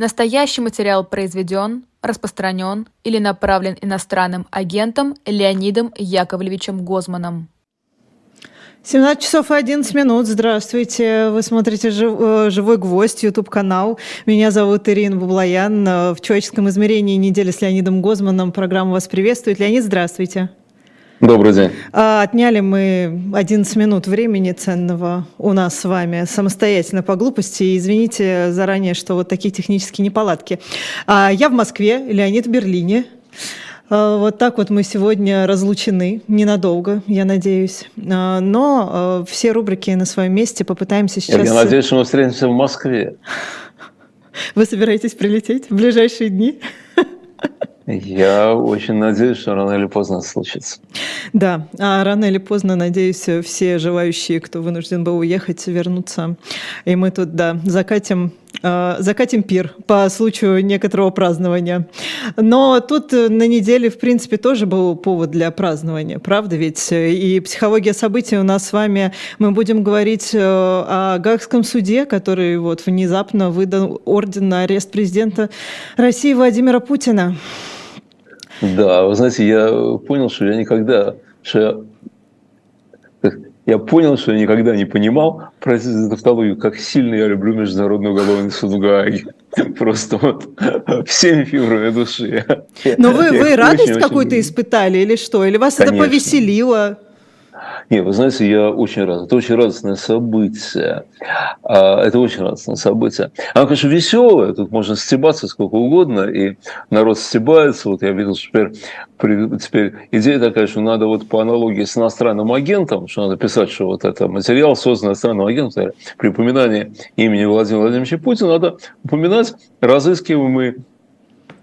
Настоящий материал произведен, распространен или направлен иностранным агентом Леонидом Яковлевичем Гозманом. 17 часов и 11 минут. Здравствуйте. Вы смотрите э, «Живой гвоздь», YouTube-канал. Меня зовут Ирина Бублаян. В человеческом измерении недели с Леонидом Гозманом программа вас приветствует. Леонид, здравствуйте. Добрый день. А, отняли мы 11 минут времени ценного у нас с вами самостоятельно по глупости. извините заранее, что вот такие технические неполадки. А, я в Москве, Леонид в Берлине. А, вот так вот мы сегодня разлучены, ненадолго, я надеюсь. Но все рубрики на своем месте попытаемся сейчас... Я надеюсь, что мы встретимся в Москве. Вы собираетесь прилететь в ближайшие дни? Я очень надеюсь, что рано или поздно случится. Да, а рано или поздно, надеюсь, все желающие, кто вынужден был уехать, вернутся. И мы тут, да, закатим а, закатим пир по случаю некоторого празднования. Но тут на неделе, в принципе, тоже был повод для празднования, правда ведь? И психология событий у нас с вами, мы будем говорить э, о Гагском суде, который вот внезапно выдал орден на арест президента России Владимира Путина. Да, вы знаете, я понял, что я никогда, что я, я понял, что я никогда не понимал, простите за тавтологию, как сильно я люблю Международный уголовный суд в Гааге. Просто вот всеми фибрами души. Но вы, вы радость какую-то испытали или что? Или вас Конечно. это повеселило? Нет, вы знаете, я очень рад. Это очень радостное событие. А, это очень радостное событие. Оно, конечно, веселое. Тут можно стебаться сколько угодно, и народ стебается. Вот я видел, что теперь, теперь идея такая, что надо вот по аналогии с иностранным агентом, что надо писать, что вот это материал создан иностранным агентом, при упоминании имени Владимира Владимировича Путина надо упоминать разыскиваемый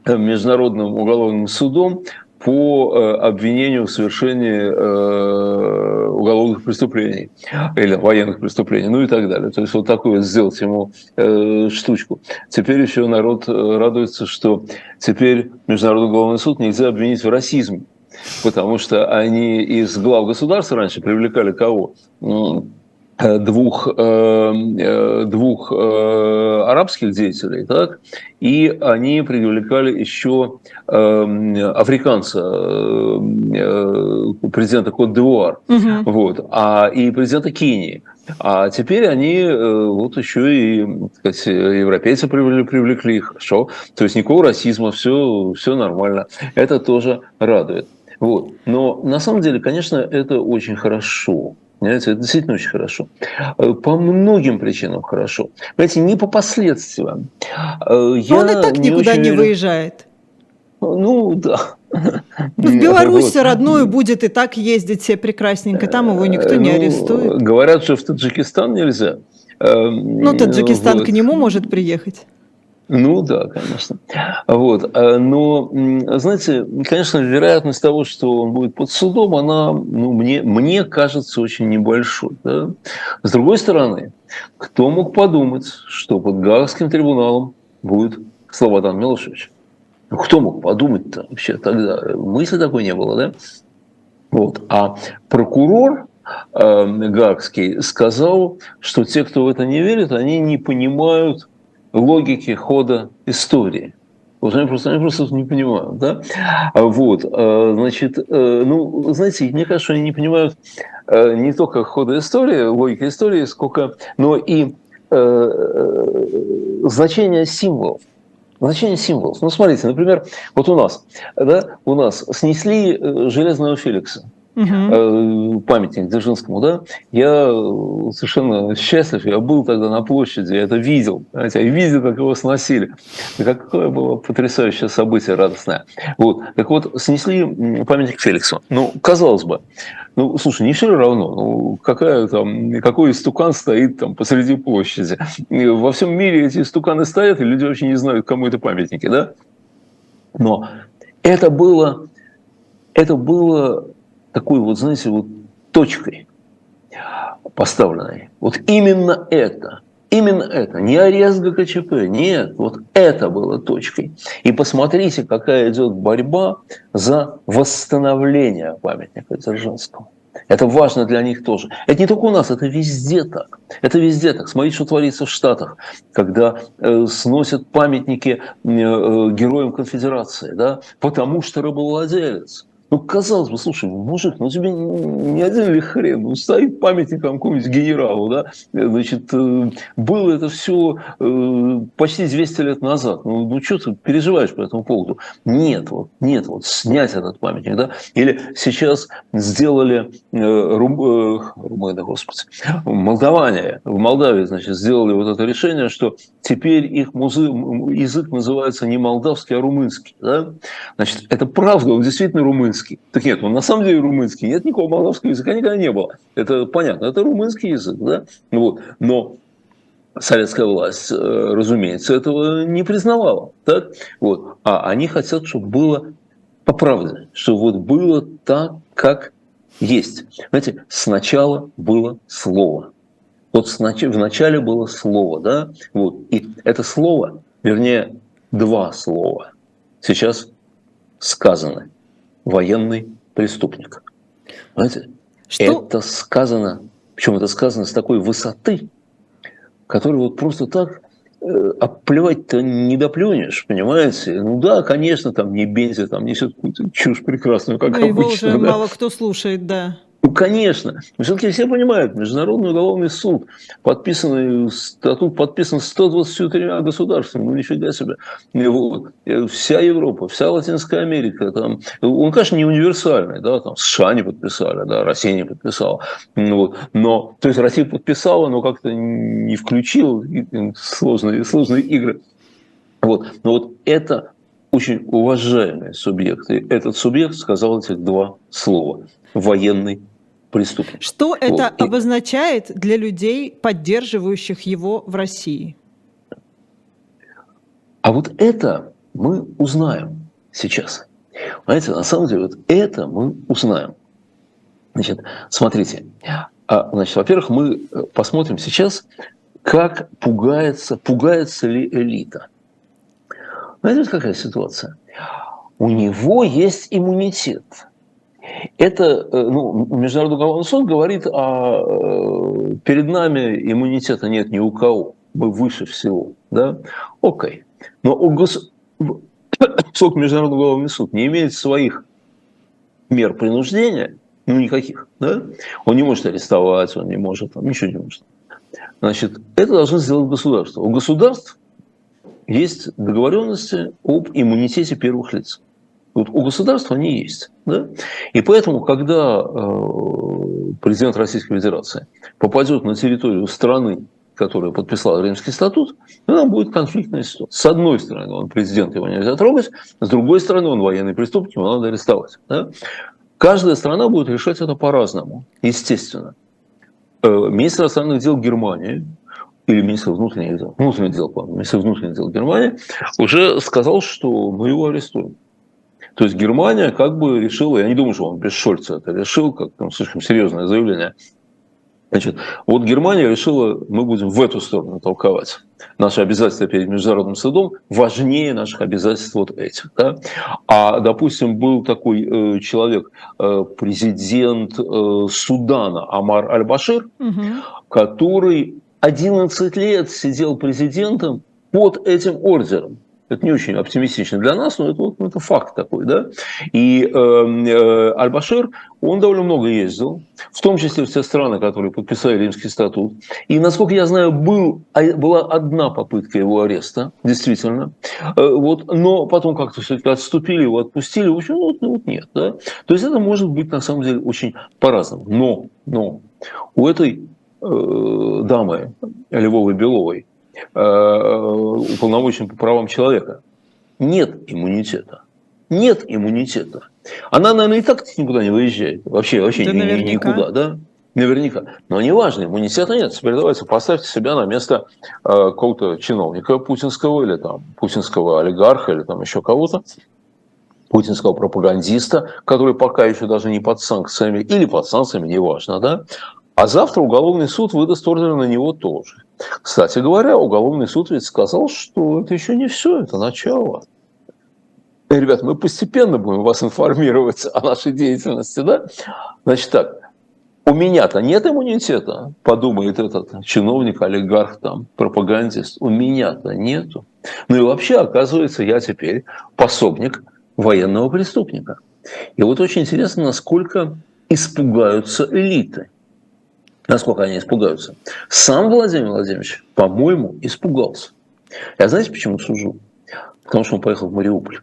Международным уголовным судом по э, обвинению в совершении э, уголовных преступлений или военных преступлений, ну и так далее. То есть вот такую сделать ему э, штучку. Теперь еще народ радуется, что теперь Международный уголовный суд нельзя обвинить в расизме, потому что они из глав государства раньше привлекали кого? Э, двух, э, э, двух арабских деятелей, так, и они привлекали еще африканца, президента Кот-д'Ивуар, угу. вот, а, и президента Кении. А теперь они вот еще и так сказать, европейцы привлекли, привлекли их, хорошо. То есть никакого расизма, все, все нормально. Это тоже радует. Вот. Но на самом деле, конечно, это очень хорошо. Понимаете, это действительно очень хорошо. Э, по многим причинам хорошо. Понимаете, не по последствиям. Э, я он и так не никуда не выезжает. Ну, да. Ну, в Беларусь вот. родную будет и так ездить все прекрасненько, там его никто не ну, арестует. Говорят, что в Таджикистан нельзя. Ну, Таджикистан вот. к нему может приехать. Ну да, конечно. Вот. А, но, знаете, конечно, вероятность того, что он будет под судом, она, ну, мне, мне кажется, очень небольшой. Да? С другой стороны, кто мог подумать, что под Гаагским трибуналом будет Слободан Милошевич? Ну, кто мог подумать-то вообще тогда? Мысли такой не было, да? Вот. А прокурор э, Гаагский сказал, что те, кто в это не верит, они не понимают логики хода истории. Вот они просто, они просто не понимают, да? Вот, э, значит, э, ну, знаете, мне кажется, они не понимают э, не только хода истории, логики истории, сколько, но и значение символов. Значение символов. Ну, смотрите, например, вот у нас, да, у нас снесли железного Феликса угу. памятник Дзержинскому, да, я совершенно счастлив, я был тогда на площади, я это видел, знаете, я видел, как его сносили. Какое было потрясающее событие радостное. Вот. Так вот, снесли памятник Феликсу. Ну, казалось бы, ну, слушай, не все равно, ну, какая там, какой истукан стоит там посреди площади. Во всем мире эти истуканы стоят, и люди вообще не знают, кому это памятники, да? Но это было, это было такой вот, знаете, вот точкой поставленной. Вот именно это, именно это, не арест ГКЧП, нет, вот это было точкой. И посмотрите, какая идет борьба за восстановление памятника Дзержинскому. Это важно для них тоже. Это не только у нас, это везде так. Это везде так. Смотрите, что творится в Штатах, когда э, сносят памятники э, э, героям конфедерации, да, потому что рабовладелец. Ну, казалось бы, слушай, мужик, ну тебе не один ли хрен, ну стоит памятником какому-нибудь генералу, да, значит, э, было это все э, почти 200 лет назад, ну, ну что ты переживаешь по этому поводу? Нет, вот, нет, вот снять этот памятник, да, или сейчас сделали э, рум, э, румыны, господи, молдаване, в Молдавии, значит, сделали вот это решение, что теперь их музы, язык называется не молдавский, а румынский, да, значит, это правда, он действительно румынский, румынский. Так нет, он на самом деле румынский. Нет никакого молдавского языка никогда не было. Это понятно, это румынский язык, да? Вот. Но советская власть, э, разумеется, этого не признавала. Так? Вот. А они хотят, чтобы было по правде, чтобы вот было так, как есть. Знаете, сначала было слово. Вот в начале было слово, да? Вот. И это слово, вернее, два слова, сейчас сказаны военный преступник. Понимаете? Что? Это сказано, причем это сказано с такой высоты, которую вот просто так э, оплевать-то не доплюнешь, понимаете? Ну да, конечно, там не Бензи, там несет какую-то чушь прекрасную, как ну, обычно. Его уже да. мало кто слушает, да. Ну, конечно. Все-таки все понимают, Международный уголовный суд, подписанный, статут подписан 123 государствами, ну нифига себе. Вот. Вся Европа, вся Латинская Америка, там, он, конечно, не универсальный, да, там США не подписали, да, Россия не подписала. Вот. Но, то есть Россия подписала, но как-то не включила сложные, сложные игры. Вот. Но вот это очень уважаемый субъект. И этот субъект сказал этих два слова. Военный преступник. Что вот. это И... обозначает для людей, поддерживающих его в России? А вот это мы узнаем сейчас. Понимаете, на самом деле, вот это мы узнаем. Значит, смотрите. А, значит, во-первых, мы э, посмотрим сейчас, как пугается, пугается ли элита. Знаете, какая ситуация? У него есть иммунитет – это, э, ну, Международный уголовный суд говорит, а перед нами иммунитета нет ни у кого, мы выше всего, да? Окей. Но у гос... поскольку Международный уголовный суд не имеет своих мер принуждения, ну, никаких, да? Он не может арестовать, он не может, там, ничего не может. Значит, это должно сделать государство. У государств есть договоренности об иммунитете первых лиц. Вот у государства они есть. Да? И поэтому, когда э, президент Российской Федерации попадет на территорию страны, которая подписала Римский статут, ну, там будет конфликтная ситуация. С одной стороны, он президент, его нельзя трогать, с другой стороны, он военный преступник, его надо арестовать. Да? Каждая страна будет решать это по-разному, естественно. Э, министр иностранных дел Германии или министр внутренних дел, внутренних дел, министр внутренних дел Германии уже сказал, что мы его арестуем. То есть Германия как бы решила, я не думаю, что он без Шольца это решил, как там слишком серьезное заявление. Значит, вот Германия решила, мы будем в эту сторону толковать. Наши обязательства перед международным судом важнее наших обязательств вот этих. Да? А, допустим, был такой э, человек, э, президент э, Судана Амар Аль-Башир, угу. который 11 лет сидел президентом под этим ордером. Это не очень оптимистично для нас, но это, вот, это факт такой. Да? И э, э, Аль-Башир, он довольно много ездил, в том числе в те страны, которые подписали Римский статут. И, насколько я знаю, был, а, была одна попытка его ареста, действительно. Э, вот, но потом как-то все-таки отступили, его отпустили. В общем, ну, вот, ну, вот нет. Да? То есть это может быть на самом деле очень по-разному. Но, но у этой э, дамы Львовой-Беловой, Э, уполномоченным по правам человека. Нет иммунитета. Нет иммунитета. Она, наверное, и так никуда не выезжает. Вообще, вообще да, ни, никуда, да? Наверняка. Но неважно, иммунитета нет. Теперь давайте поставьте себя на место э, какого-то чиновника путинского или там путинского олигарха или там еще кого-то, путинского пропагандиста, который пока еще даже не под санкциями или под санкциями, неважно, да? А завтра уголовный суд выдаст ордер на него тоже. Кстати говоря, уголовный суд ведь сказал, что это еще не все, это начало. Ребят, мы постепенно будем вас информировать о нашей деятельности, да? Значит так, у меня-то нет иммунитета, подумает этот чиновник, олигарх, там, пропагандист. У меня-то нету. Ну и вообще, оказывается, я теперь пособник военного преступника. И вот очень интересно, насколько испугаются элиты. Насколько они испугаются. Сам Владимир Владимирович, по-моему, испугался. Я знаете, почему сужу? Потому что он поехал в Мариуполь.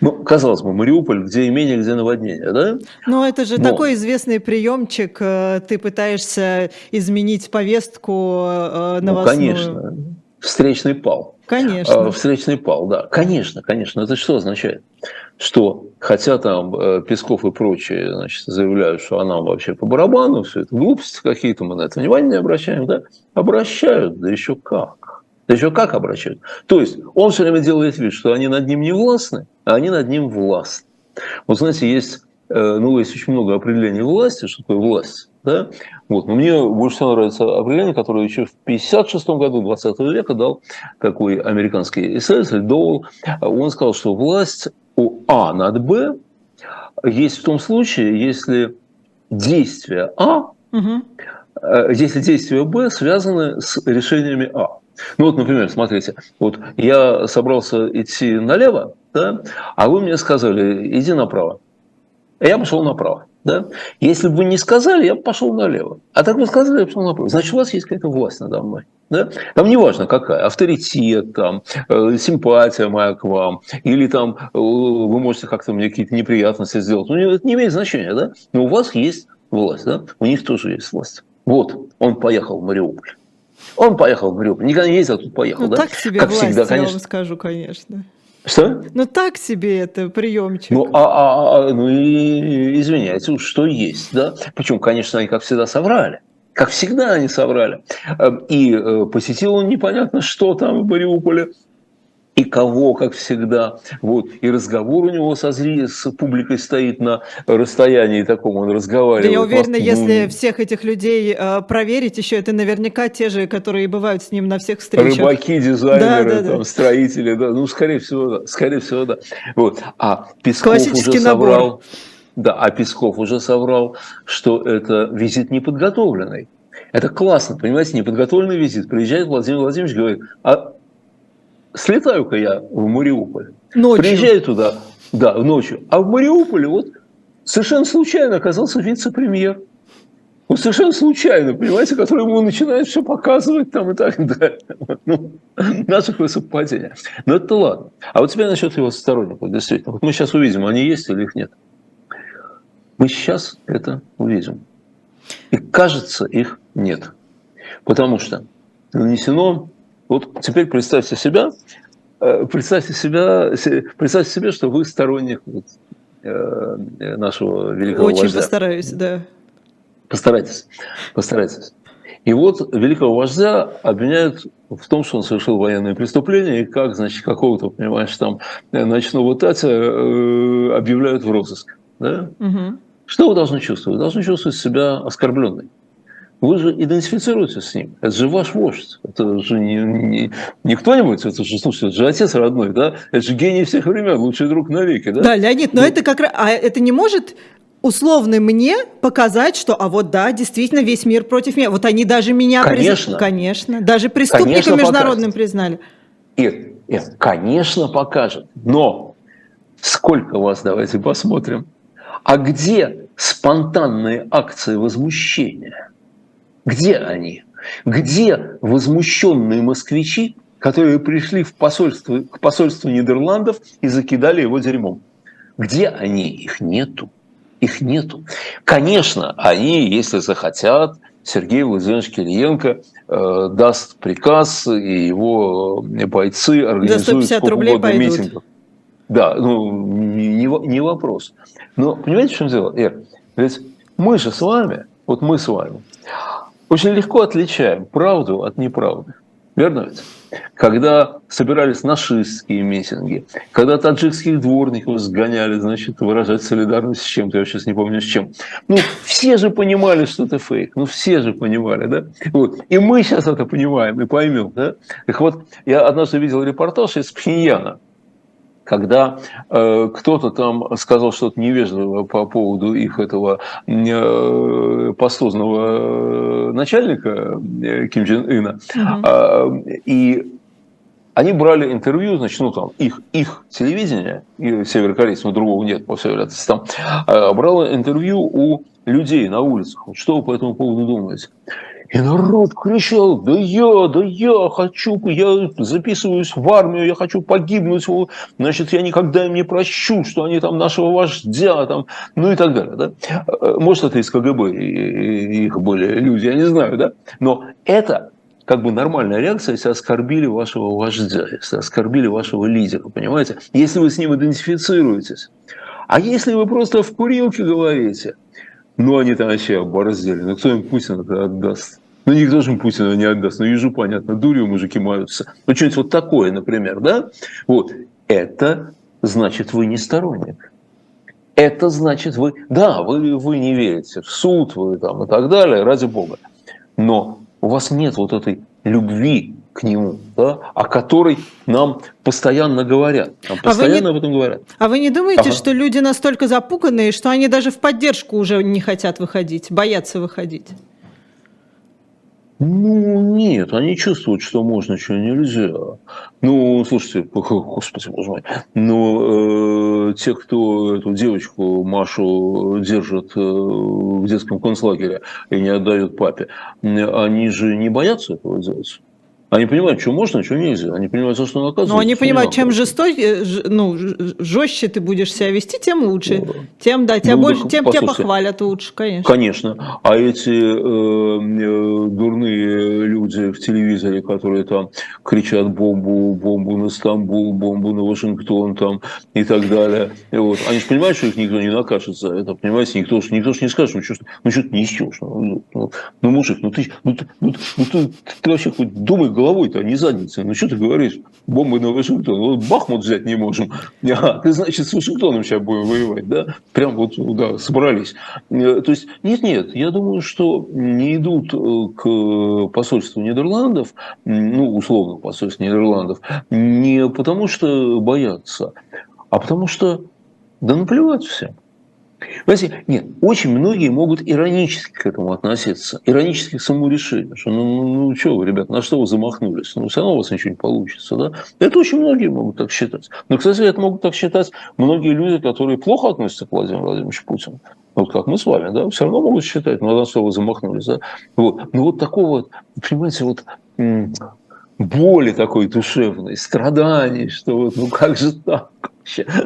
Ну, казалось бы, Мариуполь, где имение, где наводнение, да? Ну, это же Но... такой известный приемчик. Э, ты пытаешься изменить повестку э, новостную. Ну, конечно. Встречный пал. Конечно. А, встречный пал, да. Конечно, конечно. Это что означает? Что, хотя там э, Песков и прочие значит, заявляют, что она вообще по барабану, все это глупости какие-то, мы на это внимание не обращаем, да? Обращают, да еще как. Да еще как обращают. То есть он все время делает вид, что они над ним не властны, а они над ним властны. Вот знаете, есть, э, ну, есть очень много определений власти, что такое власть. Да? Вот. Но мне больше всего нравится определение, которое еще в 1956 году 20 века дал такой американский исследователь Доул. Он сказал, что власть у А над Б есть в том случае, если действия А, угу. если действия Б связаны с решениями А. Ну вот, например, смотрите, вот я собрался идти налево, да, а вы мне сказали, иди направо. Я пошел направо. Да? Если бы вы не сказали, я бы пошел налево. А так вы сказали, я пошел направо. Значит, у вас есть какая-то власть надо мной. Да? Там не важно какая, авторитет, там, э, симпатия моя к вам, или там э, вы можете как-то мне какие-то неприятности сделать. Ну, это не имеет значения, да? Но у вас есть власть, да? У них тоже есть власть. Вот, он поехал в Мариуполь. Он поехал в Мариуполь. Никогда не ездил, а тут поехал, ну, да? так себе как власть, всегда, конечно. я вам скажу, конечно. Что? Ну так себе это приемчик. Ну, а, а, а, ну и извиняйте, что есть, да? Причем, конечно, они, как всегда, соврали. Как всегда они соврали. Эм, и э, посетил он непонятно что там в Мариуполе и кого, как всегда. Вот. И разговор у него со зри... с публикой стоит на расстоянии таком, он разговаривает. Да я уверена, если всех этих людей э, проверить, еще это наверняка те же, которые бывают с ним на всех встречах. Рыбаки, дизайнеры, да, да, там, да. строители, да, ну, скорее всего, да, скорее всего, да. Вот. А Песков уже набор. соврал, да, а Песков уже соврал, что это визит неподготовленный. Это классно, понимаете, неподготовленный визит. Приезжает Владимир Владимирович, говорит, а слетаю-ка я в Мариуполь. Ночью. Приезжаю туда, да, ночью. А в Мариуполе вот совершенно случайно оказался вице-премьер. Вот совершенно случайно, понимаете, который ему начинает все показывать там и так далее. Ну, такое совпадение. Но это ладно. А вот теперь насчет его сторонников, действительно. Вот мы сейчас увидим, они есть или их нет. Мы сейчас это увидим. И кажется, их нет. Потому что нанесено вот теперь представьте себя, э, представьте себя, представьте себе, что вы сторонник вот, э, нашего великого Очень вождя. постараюсь, да. Постарайтесь, постарайтесь. И вот великого вождя обвиняют в том, что он совершил военное преступление, и как, значит, какого-то, понимаешь, там ночного Татя э, объявляют в розыск. Да? Угу. Что вы должны чувствовать? Вы должны чувствовать себя оскорбленной. Вы же идентифицируетесь с ним. Это же ваш вождь. Это же не, не, не кто-нибудь, это же, слушайте, это же отец родной, да? Это же гений всех времен, лучший друг навеки, да? Да, Леонид, но ну, это как раз... А это не может условно мне показать, что, а вот да, действительно весь мир против меня. Вот они даже меня конечно, приз... конечно, даже преступником международным покажет. признали. И, и, конечно, покажет. Но сколько вас, давайте посмотрим. А где спонтанные акции возмущения? Где они? Где возмущенные москвичи, которые пришли в посольство, к посольству Нидерландов и закидали его дерьмом? Где они? Их нету. Их нету. Конечно, они, если захотят, Сергей Владимирович Кириенко э, даст приказ, и его э, бойцы организуют сколько угодно митингов. Да, ну, не, не вопрос. Но понимаете, в чем дело, Эр? Ведь мы же с вами, вот мы с вами, очень легко отличаем правду от неправды. Верно ведь? Когда собирались нашистские митинги, когда таджикских дворников сгоняли, значит, выражать солидарность с чем-то, я сейчас не помню с чем. Ну, все же понимали, что это фейк. Ну, все же понимали, да? Вот. И мы сейчас это понимаем и поймем, да? Так вот, я однажды видел репортаж из Пхеньяна, когда э, кто-то там сказал что-то невежливое по поводу их этого э, пастозного начальника э, Ким Чен Ына, угу. э, и они брали интервью, значит, ну там их, их телевидение, и северокорейцев, другого нет, по всей вероятности, там, э, брало интервью у людей на улицах. Вот что вы по этому поводу думаете? И народ кричал, да я, да я хочу, я записываюсь в армию, я хочу погибнуть, значит, я никогда им не прощу, что они там нашего вождя, там, ну и так далее. Да? Может, это из КГБ их были люди, я не знаю, да? Но это как бы нормальная реакция, если оскорбили вашего вождя, если оскорбили вашего лидера, понимаете? Если вы с ним идентифицируетесь. А если вы просто в курилке говорите – ну, они там вообще оборзели. Ну, кто им Путина отдаст? Ну, никто же им Путина не отдаст. Ну, ежу понятно, дурью мужики маются. Ну, что-нибудь вот такое, например, да? Вот. Это значит, вы не сторонник. Это значит, вы, да, вы, вы не верите в суд, вы там и так далее, ради бога. Но у вас нет вот этой любви к нему, да, о которой нам постоянно говорят. Нам постоянно а не, об этом говорят. А вы не думаете, ага. что люди настолько запуганные, что они даже в поддержку уже не хотят выходить, боятся выходить? Ну, нет, они чувствуют, что можно, что нельзя. Ну, слушайте, господи, боже мой, ну, э, те, кто эту девочку Машу держат э, в детском концлагере и не отдают папе, они же не боятся этого делать. Они понимают, что можно, что нельзя. Они понимают, за что наказывать. Но они понимают, чем жестокие, ну, жестче ты будешь себя вести, тем лучше. Ну, тем, да, тебя ну, больше, тем тебя похвалят лучше, конечно. Конечно. А эти э, э, дурные люди в телевизоре, которые там кричат бомбу, бомбу на Стамбул, бомбу на Вашингтон там и так далее. И вот. Они же понимают, что их никто не накажет за это. Понимаете, никто, никто же не скажет, ну что, ну, что ты несешь. Ну, ну, ну, мужик, ну ты, ну, ты, ну, ну, ты, ты вообще хоть думай головой-то, а не задницей. Ну, что ты говоришь? Бомбы на Вашингтон. Вот Бахмут взять не можем. А, ты, значит, с Вашингтоном сейчас будем воевать, да? Прям вот, да, собрались. Э, то есть, нет-нет, я думаю, что не идут э, к посольству Нидерландов, ну, условно, посольству Нидерландов, не потому что боятся, а потому что, да наплевать всем. Понимаете, нет, очень многие могут иронически к этому относиться, иронически к самому решению, что ну, ну, ну что вы, ребят, на что вы замахнулись, ну все равно у вас ничего не получится, да? Это очень многие могут так считать. Но, кстати, это могут так считать многие люди, которые плохо относятся к Владимиру Владимировичу Путину. Вот как мы с вами, да, все равно могут считать, ну, на что вы замахнулись, да? Вот. Ну, вот такого, понимаете, вот боли такой душевной, страданий, что вот, ну как же так?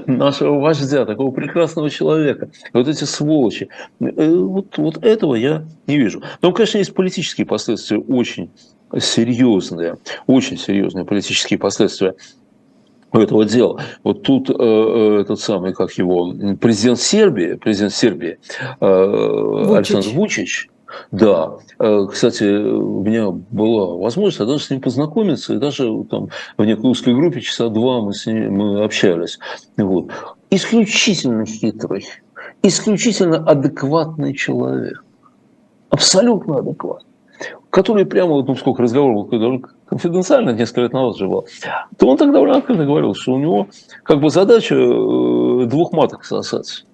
Нашего вождя, такого прекрасного человека. Вот эти сволочи. Э, вот, вот этого я не вижу. Но, конечно, есть политические последствия очень серьезные, очень серьезные политические последствия этого дела. Вот тут э, э этот самый, как его, президент Сербии, президент Сербии э, Александр Вучич, да. Э, кстати, у меня была возможность даже с ним познакомиться, и даже там в некой узкой группе часа два мы с ним мы общались. Вот. Исключительно хитрый, исключительно адекватный человек. Абсолютно адекватный. Который прямо, ну, сколько разговоров конфиденциально несколько лет назад жил, то он тогда довольно открыто говорил, что у него как бы задача э, двух маток сосать.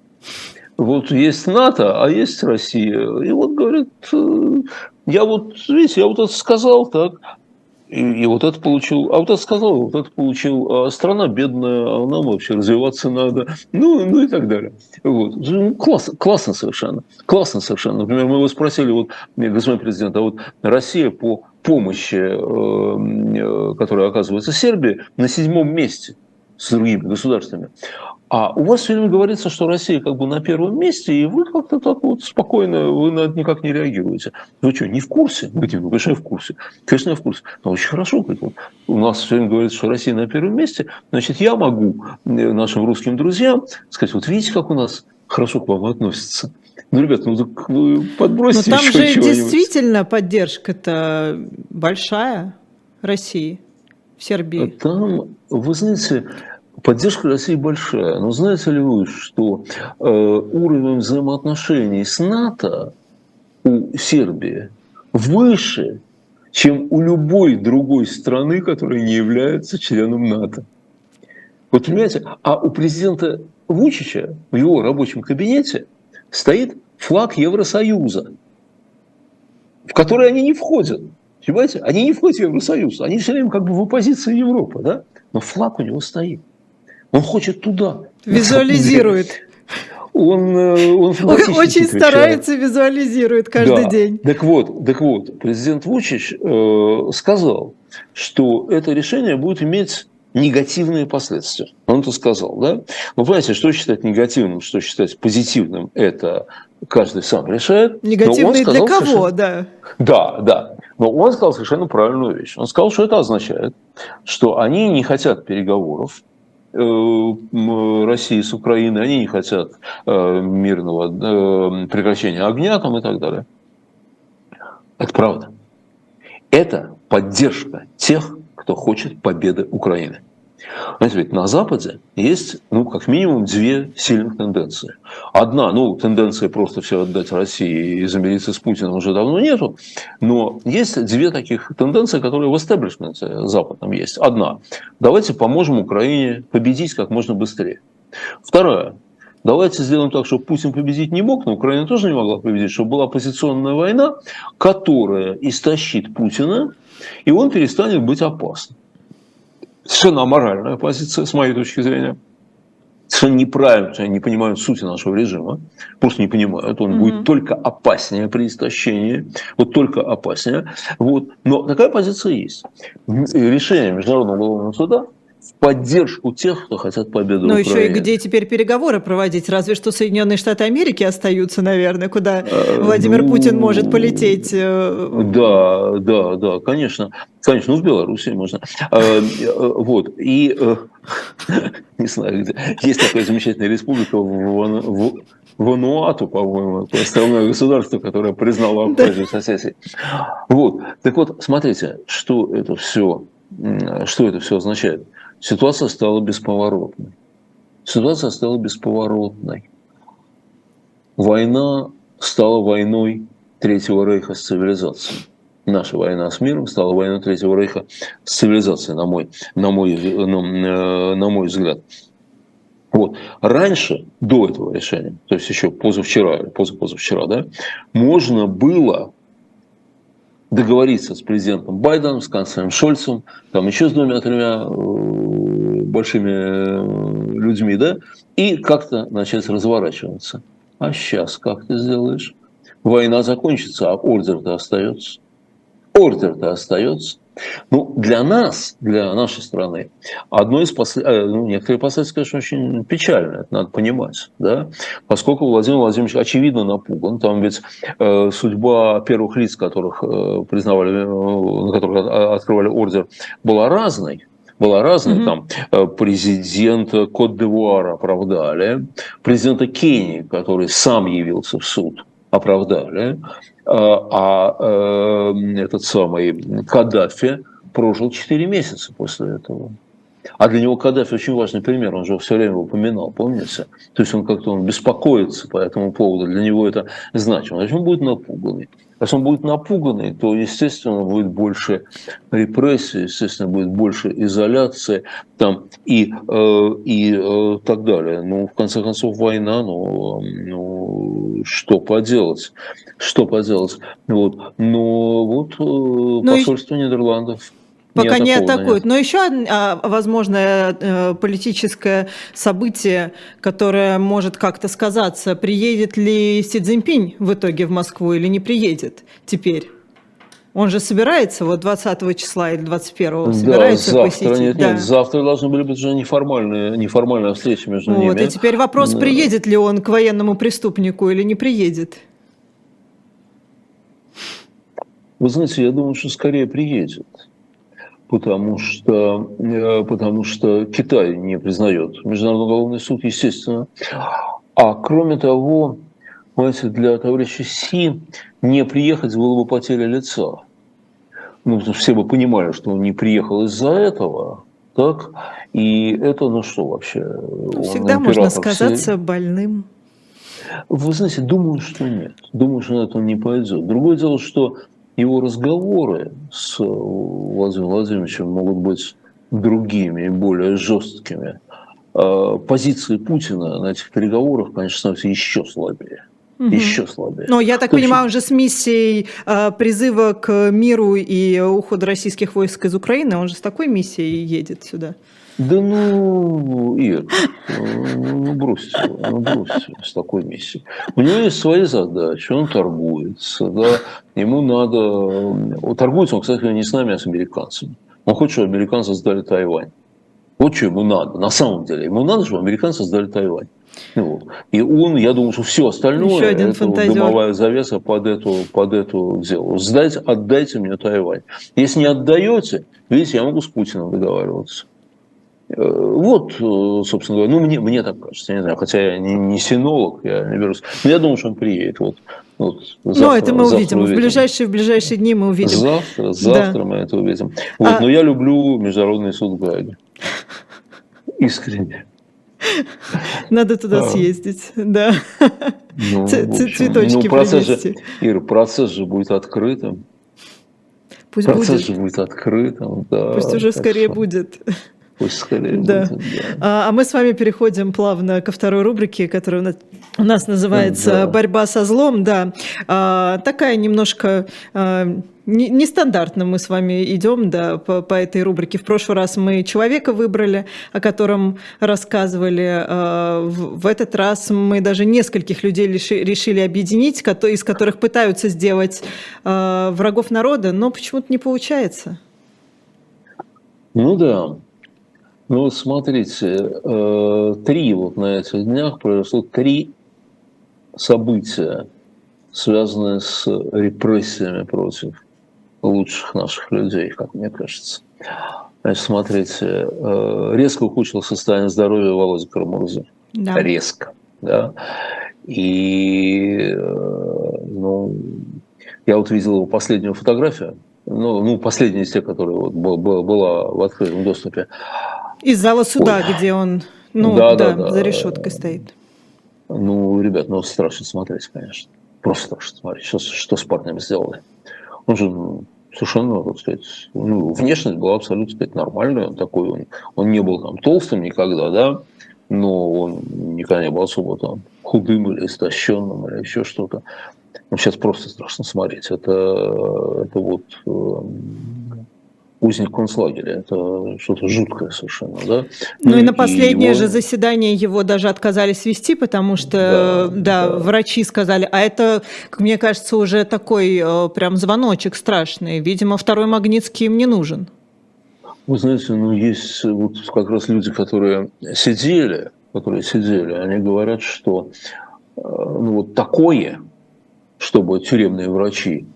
Вот есть НАТО, а есть Россия. И вот говорит, э, я вот, видите, я вот это сказал, так, и, и вот это получил, а вот это сказал, вот это получил, а страна бедная, а нам вообще развиваться надо, ну, ну и так далее. Вот. Ну, классно, классно совершенно, классно совершенно. Например, мы его спросили, вот, господин президент, а вот Россия по помощи, э, э, которая оказывается Сербии, на седьмом месте с другими государствами. А у вас все время говорится, что Россия как бы на первом месте, и вы как-то так вот спокойно, вы на это никак не реагируете. Вы что, не в курсе? Говорите, ну, конечно, я в курсе. Конечно, я в курсе. Но очень хорошо. Говорит, у нас все время говорится, что Россия на первом месте. Значит, я могу э, нашим русским друзьям сказать, вот видите, как у нас хорошо к вам относятся. Ну, ребят, ну так вы подбросьте Но там же действительно поддержка-то большая России в Сербии. Там, вы знаете, Поддержка России большая. Но знаете ли вы, что э, уровень взаимоотношений с НАТО у Сербии выше, чем у любой другой страны, которая не является членом НАТО? Вот понимаете, а у президента Вучича в его рабочем кабинете стоит флаг Евросоюза, в который они не входят. Понимаете? Они не входят в Евросоюз. Они все время как бы в оппозиции Европы, да? Но флаг у него стоит. Он хочет туда. Визуализирует. Он, э, он очень старается, визуализирует каждый да. день. Так вот, так вот, президент Вучич э, сказал, что это решение будет иметь негативные последствия. Он это сказал, да? Вы понимаете, что считать негативным, что считать позитивным, это каждый сам решает. Негативные для кого, совершенно... да. Да, да. Но он сказал совершенно правильную вещь. Он сказал, что это означает, что они не хотят переговоров России с Украиной, они не хотят э, мирного э, прекращения огня там и так далее. Это правда. Это поддержка тех, кто хочет победы Украины. Ведь на Западе есть, ну, как минимум, две сильных тенденции. Одна, ну, тенденция просто все отдать России и замириться с Путиным уже давно нету, но есть две таких тенденции, которые в эстеблишменте западном есть. Одна, давайте поможем Украине победить как можно быстрее. Вторая, давайте сделаем так, чтобы Путин победить не мог, но Украина тоже не могла победить, чтобы была оппозиционная война, которая истощит Путина, и он перестанет быть опасным совершенно аморальная позиция, с моей точки зрения. Совершенно неправильно, они не понимают сути нашего режима. Просто не понимают. Он mm-hmm. будет только опаснее при истощении. Вот только опаснее. Вот. Но такая позиция есть. Решение Международного уголовного суда в поддержку тех, кто хотят победы Ну, еще и где теперь переговоры проводить? Разве что Соединенные Штаты Америки остаются, наверное, куда э, Владимир ну, Путин может полететь. Э, да, да, да, конечно. Конечно, ну, в Беларуси можно. Э, вот. И, не знаю, есть такая замечательная республика в Вануату, по-моему, островное государство, которое признало Абхазию соседей. Вот. Так вот, смотрите, что это все, что это все означает ситуация стала бесповоротной. Ситуация стала бесповоротной. Война стала войной Третьего Рейха с цивилизацией. Наша война с миром стала войной Третьего Рейха с цивилизацией, на мой, на мой, на, на мой взгляд. Вот. Раньше, до этого решения, то есть еще позавчера позапозавчера, да, можно было договориться с президентом Байденом, с канцлером Шольцем, там еще с двумя-тремя э, большими э, людьми, да, и как-то начать разворачиваться. А сейчас как ты сделаешь? Война закончится, а ордер-то остается. Ордер-то остается. Ну, для нас, для нашей страны, одно из послед... Э, ну, некоторые последствия, конечно, очень печальные, это надо понимать, да, поскольку Владимир Владимирович очевидно напуган, там ведь э, судьба первых лиц, которых э, признавали, э, на которых открывали ордер, была разной, была разная. Mm-hmm. Там э, президента Кот-де-Вуара оправдали, президента Кении, который сам явился в суд, оправдали. А, а э, этот самый Каддафи прожил 4 месяца после этого. А для него Каддафи очень важный пример, он же все время упоминал, помните? То есть он как-то он беспокоится по этому поводу, для него это значимо. Значит, он будет напуганный. Если он будет напуганный, то, естественно, будет больше репрессий, естественно, будет больше изоляции там, и, э, и э, так далее. Ну, в конце концов, война, ну, ну что поделать? Что поделать? Вот. Но вот э, Но ну посольство и... Нидерландов пока не атакуют. Но еще а, возможное э, политическое событие, которое может как-то сказаться, приедет ли Си Цзиньпинь в итоге в Москву или не приедет теперь? Он же собирается вот 20 числа или 21 собирается да, завтра, посетить. Нет, да. нет, завтра должны были быть уже неформальные, неформальная встреча между вот, ними. И теперь вопрос, да. приедет ли он к военному преступнику или не приедет. Вы знаете, я думаю, что скорее приедет потому что, э, потому что Китай не признает Международный уголовный суд, естественно. А кроме того, знаете, для товарища Си не приехать было бы потеря лица. Ну, все бы понимали, что он не приехал из-за этого, так? И это, ну что вообще? Всегда можно сказаться больным. Вы знаете, думаю, что нет. Думаю, что на это он не пойдет. Другое дело, что его разговоры с Владимиром Владимировичем могут быть другими и более жесткими. позиции Путина на этих переговорах, конечно, становится еще слабее. Угу. Еще слабее. Но я так То понимаю, он же с миссией э, призыва к миру и ухода российских войск из Украины, он же с такой миссией едет сюда. Да ну, Ир, ну бросьте, ну бросьте с такой миссией. У него есть свои задачи, он торгуется, да, ему надо... Торгуется он, кстати, не с нами, а с американцами. Он хочет, чтобы американцы сдали Тайвань. Вот что ему надо, на самом деле. Ему надо, чтобы американцы сдали Тайвань. Вот. И он, я думаю, что все остальное, это фантазер. дымовая завеса под эту, под эту дело. Сдайте, отдайте мне Тайвань. Если не отдаете, видите, я могу с Путиным договариваться. Э, вот, э, собственно говоря, ну, мне, мне так кажется, я не знаю, хотя я не, не синолог, я не берусь. Но я думаю, что он приедет. Вот, вот завтра, Но это мы увидим. увидим. В ближайшие, в ближайшие дни мы увидим. Завтра, завтра да. мы это увидим. Вот, а... Но я люблю Международный суд в Гааге. Искренне. Надо туда а. съездить, да. Ну, Цветочки ну, процесс же, Ира, процесс же будет открытым. Пусть процесс будет. же будет открытым, да. Пусть уже скорее что... будет. Да. А, а мы с вами переходим плавно ко второй рубрике, которая у нас, называется. «Борьба со злом». Да. А, такая немножко... А, нестандартно мы с вами идем да, по, по этой рубрике. В прошлый раз мы человека выбрали, о котором рассказывали. В, этот раз мы даже нескольких людей решили объединить, из которых пытаются сделать врагов народа, но почему-то не получается. Ну да, ну, смотрите, э, три вот на этих днях произошло три события, связанные с репрессиями против лучших наших людей, как мне кажется. Значит, смотрите, э, резко ухудшилось состояние здоровья Володи Карамурзы. Да. Резко. Да? И э, ну, я вот видел его последнюю фотографию, ну, ну последняя из тех, которая вот была в открытом доступе. Из зала суда, Ой. где он ну, да, да, да, за решеткой стоит. Ну, ребят, ну страшно смотреть, конечно. Просто страшно смотреть. Что, что с парнем сделали? Он же ну, совершенно, так сказать, ну, внешность была абсолютно сказать, нормальная. Он такой, он, он не был там толстым никогда, да, но он никогда не был особо там худым или истощенным или еще что-то. Ну, сейчас просто страшно смотреть. Это, это вот эм, узник концлагеря. Это что-то жуткое совершенно, да? Ну, ну и на последнее его... же заседание его даже отказались вести, потому что, да, да, да, врачи сказали, а это, мне кажется, уже такой э, прям звоночек страшный. Видимо, второй Магнитский им не нужен. Вы знаете, ну есть вот как раз люди, которые сидели, которые сидели, они говорят, что э, ну, вот такое, чтобы тюремные врачи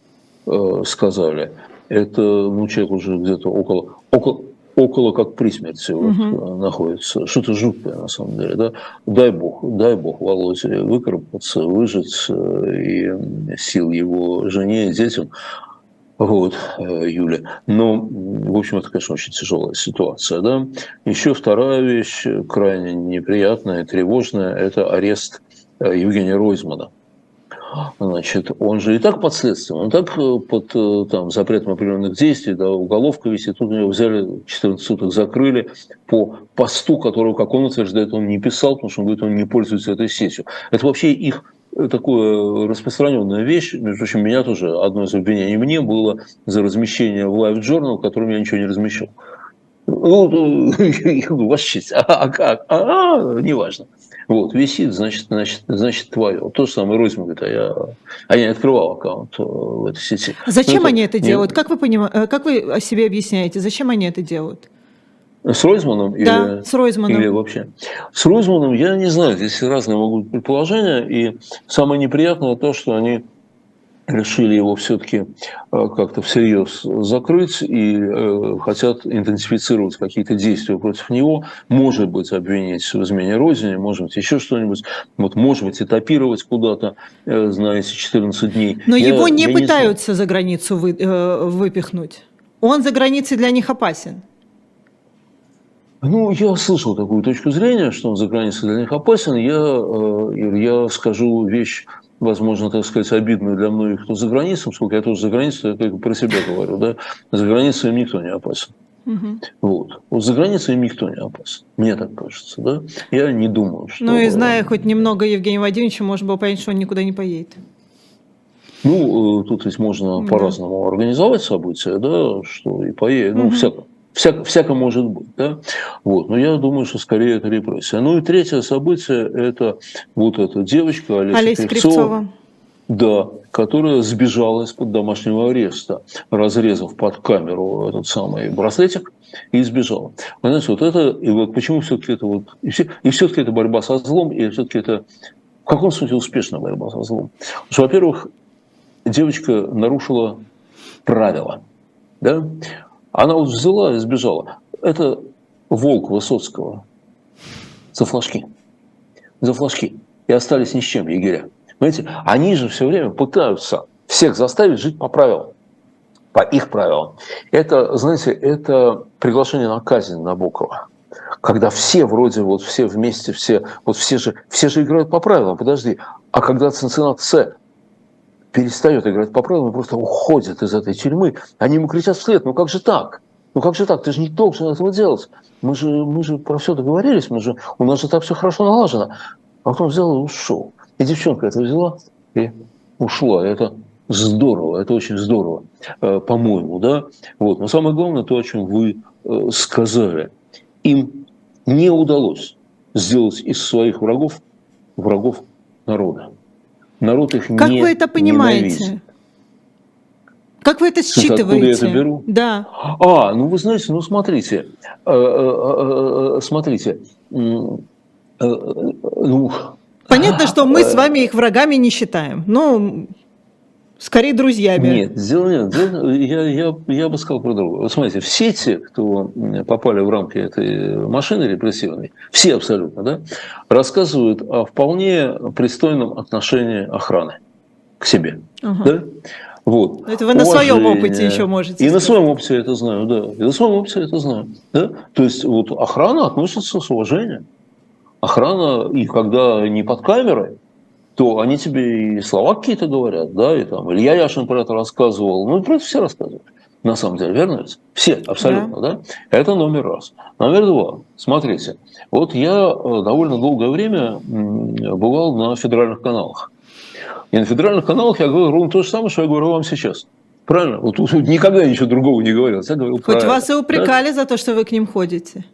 э, сказали – это ну, человек уже где-то около, около, около как при смерти угу. вот, находится. Что-то жуткое на самом деле. Да? Дай бог, дай бог Володе выкарабкаться, выжить э, и сил его жене и детям. Вот, э, Юля. Но, в общем, это, конечно, очень тяжелая ситуация. Да? Еще вторая вещь, крайне неприятная, тревожная, это арест Евгения Ройзмана – Значит, он же и так под следствием, он так э, под э, там, запретом определенных действий, да, уголовка висит, тут у него взяли 14 суток, закрыли по посту, которого, как он утверждает, он не писал, потому что он говорит, он не пользуется этой сетью. Это вообще их э, такая распространенная вещь. Между прочим, меня тоже одно из обвинений мне было за размещение в Live Journal, в котором я ничего не размещал. Ну, ваш честь, а как? А, а, неважно. Вот, висит, значит, значит, значит твое. То же самое Ройзман говорит, а я, а я не открывал аккаунт э, в этой сети. Зачем Но они это, это делают? Не... Как вы, поним... Э, как вы о себе объясняете? Зачем они это делают? С Ройзманом? Да, или, с Ройзманом. Или вообще? С Ройзманом я не знаю, здесь разные могут быть предположения. И самое неприятное то, что они решили его все-таки э, как-то всерьез закрыть и э, хотят интенсифицировать какие-то действия против него, может быть, обвинить в измене Родине, может быть, еще что-нибудь, вот, может быть, этапировать куда-то, э, знаете, 14 дней. Но я, его не пытаются не за границу вы, выпихнуть. Он за границей для них опасен. Ну, я слышал такую точку зрения, что он за границей для них опасен. Я, я скажу вещь возможно, так сказать, обидную для многих, кто за границей, сколько я тоже за границей, я только про себя говорю, да, за границей им никто не опасен. Угу. Вот. вот за границей им никто не опасен. Мне так кажется, да? Я не думаю, что... Ну и зная хоть немного Евгения Владимировича, можно было понять, что он никуда не поедет. Ну, э, тут ведь можно да. по-разному организовать события, да, что и поедет, ну, угу. всяко. Всяко, всяко может быть, да? Вот. Но я думаю, что скорее это репрессия. Ну и третье событие – это вот эта девочка Олеся, Олеся Кривцова. Кривцова. Да, которая сбежала из-под домашнего ареста, разрезав под камеру этот самый браслетик и сбежала. Вы знаете, вот это, и вот почему все-таки это вот, и, все, и все-таки это борьба со злом, и все-таки это в каком смысле успешная борьба со злом? Потому что, во-первых, девочка нарушила правила, да? Она вот взяла и сбежала. Это волк Высоцкого за флажки. За флажки. И остались ни с чем егеря. Понимаете, они же все время пытаются всех заставить жить по правилам, по их правилам. Это, знаете, это приглашение на казнь Набокова. Когда все вроде вот все вместе, все, вот все же, все же играют по правилам, подожди. А когда Цинциннат С перестает играть по правилам и просто уходит из этой тюрьмы, они ему кричат вслед, ну как же так? Ну как же так? Ты же не должен этого делать. Мы же, мы же про все договорились, мы же, у нас же так все хорошо налажено. А потом взял и ушел. И девчонка это взяла и ушла. Это здорово, это очень здорово, э, по-моему, да. Вот. Но самое главное то, о чем вы э, сказали. Им не удалось сделать из своих врагов врагов народа. Народ их как не вы это понимаете? Ненавидит. Как вы это считываете? Откуда я это беру? Да. А, ну вы знаете, ну смотрите, э, смотрите, ну Понятно, что мы с вами их врагами не считаем. Ну, скорее друзьями. Нет, дело нет. Дело, я, я, я бы сказал про другое. Вот смотрите, все те, кто попали в рамки этой машины репрессивной, все абсолютно, да, рассказывают о вполне пристойном отношении охраны к себе. Ага. Да? Вот. Это вы на Уважение. своем опыте еще можете. И сказать. на своем опыте я это знаю, да. И на своем опыте я это знаю. Да? То есть вот охрана относится с уважением охрана, и когда не под камерой, то они тебе и слова какие-то говорят, да, и там Илья Яшин про это рассказывал, ну, про это все рассказывают. На самом деле, верно ведь? Все, абсолютно, да. да? Это номер раз. Номер два. Смотрите, вот я э, довольно долгое время бывал на федеральных каналах. И на федеральных каналах я говорю ровно то же самое, что я говорю вам сейчас. Правильно? Вот тут никогда ничего другого не говорил. Я говорил Хоть вас и упрекали да? за то, что вы к ним ходите.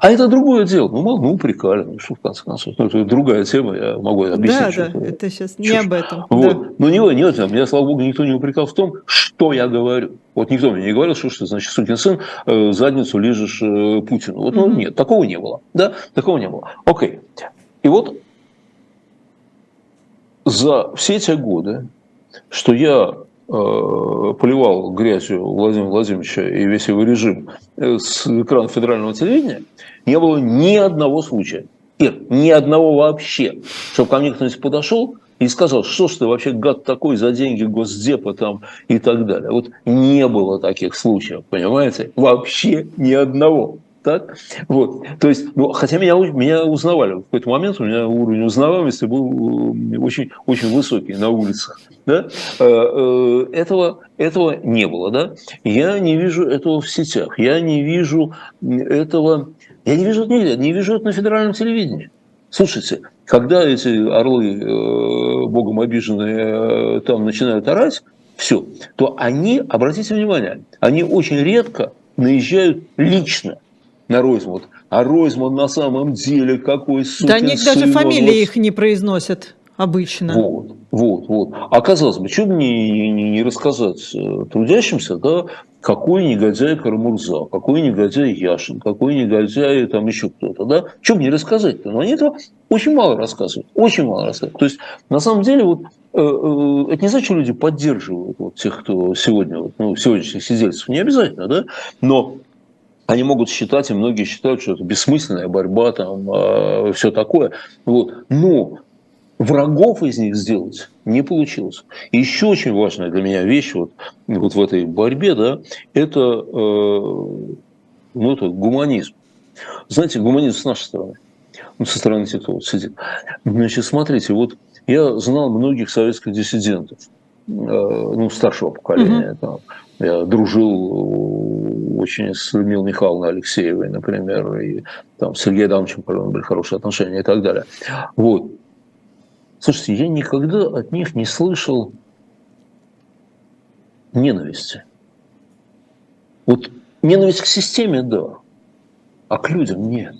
А это другое дело. Ну, ну упрекали, ну, что в конце концов. Ну, это другая тема, я могу объяснить. Да, да, это сейчас не об этом. Вот. Да. Но не, не этом. Меня, слава богу, никто не упрекал в том, что я говорю. Вот никто мне не говорил, что, что значит, сукин сын, э, задницу лежишь э, Путину. Вот, ну, нет, такого не было. Да, такого не было. Окей. И вот за все эти годы, что я Э, поливал грязью Владимира Владимировича и весь его режим с экрана федерального телевидения, не было ни одного случая, Ир, ни одного вообще, чтобы ко мне кто-нибудь подошел и сказал, что ж ты вообще гад такой за деньги Госдепа там и так далее. Вот не было таких случаев, понимаете? Вообще ни одного. Так? Вот. То есть, ну, хотя меня, меня узнавали. В какой-то момент у меня уровень узнаваемости был э, очень, очень высокий на улицах. Да? Э, э, этого, этого не было. Да? Я не вижу этого в сетях. Я не вижу этого... Я не вижу это нигде. Не вижу это на федеральном телевидении. Слушайте, когда эти орлы, богом обиженные, там начинают орать, все, то они, обратите внимание, они очень редко наезжают лично на Ройзман. А Ройзман на самом деле какой сукин Да они даже фамилии вот... их не произносят обычно. Вот, вот, вот. А казалось бы, что бы не, не, не рассказать э, трудящимся, да, какой негодяй Карамурза, какой негодяй Яшин, какой негодяй там еще кто-то, да, что бы не рассказать-то? Но они этого очень мало рассказывают, очень мало рассказывают. То есть, на самом деле, вот э, э, это не значит, что люди поддерживают вот, тех, кто сегодня, вот, ну, сегодняшних сидельцев, не обязательно, да, но они могут считать, и многие считают, что это бессмысленная борьба, там, э, все такое. Вот. Но врагов из них сделать не получилось. Еще очень важная для меня вещь вот, вот в этой борьбе, да, это, э, ну, это гуманизм. Знаете, гуманизм с нашей стороны, ну, со стороны тех, кто вот сидит. Значит, смотрите, вот я знал многих советских диссидентов, ну, старшего поколения, угу. там, я дружил очень с Людмилой Михайловной Алексеевой, например, и там с Сергеем Адамовичем были хорошие отношения и так далее. Вот. Слушайте, я никогда от них не слышал ненависти. Вот ненависть к системе, да, а к людям нет.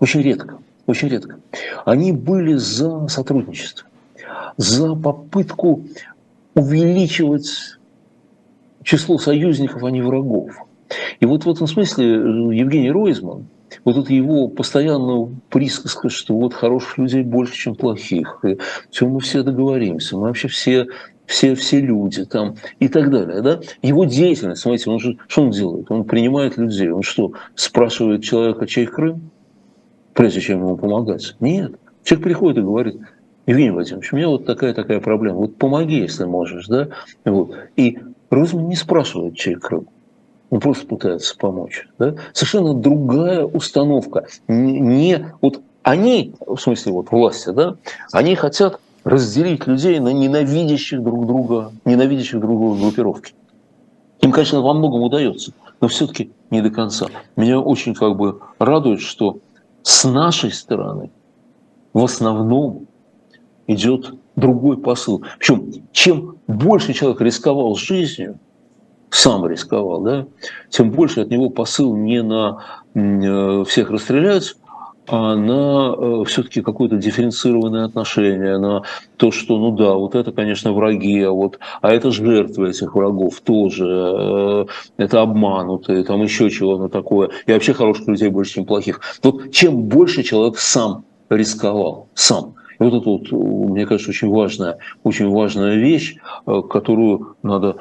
Очень редко, очень редко. Они были за сотрудничество, за попытку увеличивать число союзников, а не врагов. И вот в этом смысле э, Евгений Ройзман, вот это его постоянная присказка, что вот хороших людей больше, чем плохих, и все мы все договоримся, мы вообще все все, все люди там и так далее. Да? Его деятельность, смотрите, он же, что он делает? Он принимает людей. Он что, спрашивает человека, чей Крым, прежде чем ему помогать? Нет. Человек приходит и говорит, Евгений Владимирович, у меня вот такая-такая проблема, вот помоги, если можешь. Да? Вот. И Розман не спрашивает, чей Крым. Он просто пытается помочь. Да? Совершенно другая установка. Не, вот они, в смысле вот власти, да, они хотят разделить людей на ненавидящих друг друга, ненавидящих друг друга группировки. Им, конечно, во многом удается, но все-таки не до конца. Меня очень как бы радует, что с нашей стороны в основном идет другой посыл. Причем, чем больше человек рисковал жизнью, сам рисковал, да, тем больше от него посыл не на э, всех расстрелять, а на э, все-таки какое-то дифференцированное отношение, на то, что, ну да, вот это, конечно, враги, а вот, а это жертвы этих врагов тоже, э, это обманутые, там еще чего-то такое. И вообще хороших людей больше, чем плохих. Вот чем больше человек сам рисковал, сам – вот это вот, мне кажется, очень важная, очень важная вещь, э, которую надо,